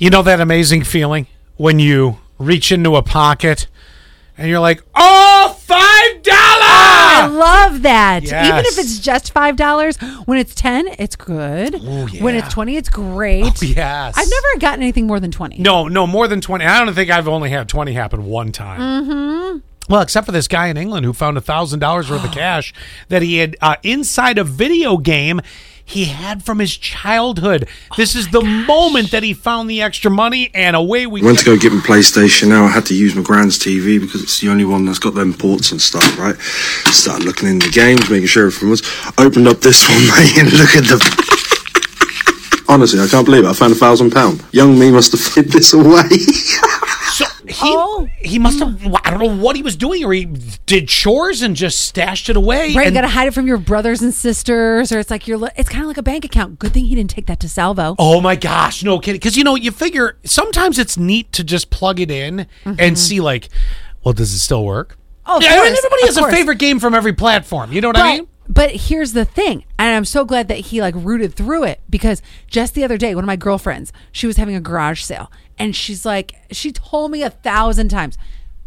You know that amazing feeling when you reach into a pocket and you're like, "Oh, five I love that. Even if it's just five dollars, when it's ten, it's good. Oh, When it's twenty, it's great. Oh, yes. I've never gotten anything more than twenty. No, no, more than 20. I don't think I've only had 20 happen one time. Mm-hmm. Well, except for this guy in England who found a $1,000 worth of cash that he had uh, inside a video game he had from his childhood. This is the moment that he found the extra money, and away we Went to go get my PlayStation now. I had to use my grand's TV because it's the only one that's got them ports and stuff, right? Started looking in the games, making sure everything was. Opened up this one, mate, and look at the. Honestly, I can't believe it. I found a thousand pound. Young me must have hid this away. So he, Oh. he must have, I don't know what he was doing, or he did chores and just stashed it away. Right, you gotta hide it from your brothers and sisters, or it's like you're. It's kind of like a bank account. Good thing he didn't take that to Salvo. Oh my gosh, no kidding. Because you know, you figure sometimes it's neat to just plug it in and see, like, well, does it still work? Mm-hmm. Oh, yeah, I mean, course, everybody has a favorite game from every platform. You know what but, I mean? But here's the thing, and I'm so glad that he like rooted through it because just the other day, one of my girlfriends, she was having a garage sale, and she's like, she told me a thousand times,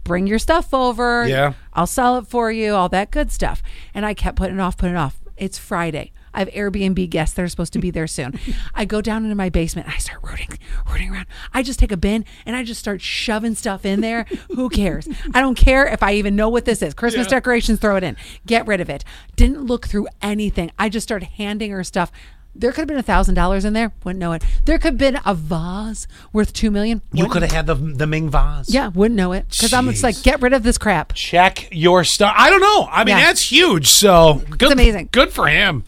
"Bring your stuff over, Yeah. I'll sell it for you, all that good stuff." And I kept putting it off, putting it off. It's Friday. I have Airbnb guests that are supposed to be there soon. I go down into my basement. and I start rooting, rooting around. I just take a bin and I just start shoving stuff in there. Who cares? I don't care if I even know what this is. Christmas decorations, throw it in. Get rid of it. Didn't look through anything. I just started handing her stuff. There could have been a thousand dollars in there. Wouldn't know it. There could have been a vase worth two million. You Wouldn't- could have had the the Ming vase. Yeah, wouldn't know it because I'm just like, get rid of this crap. Check your stuff. I don't know. I mean, Yeah. that's huge. So good. amazing. Good for him.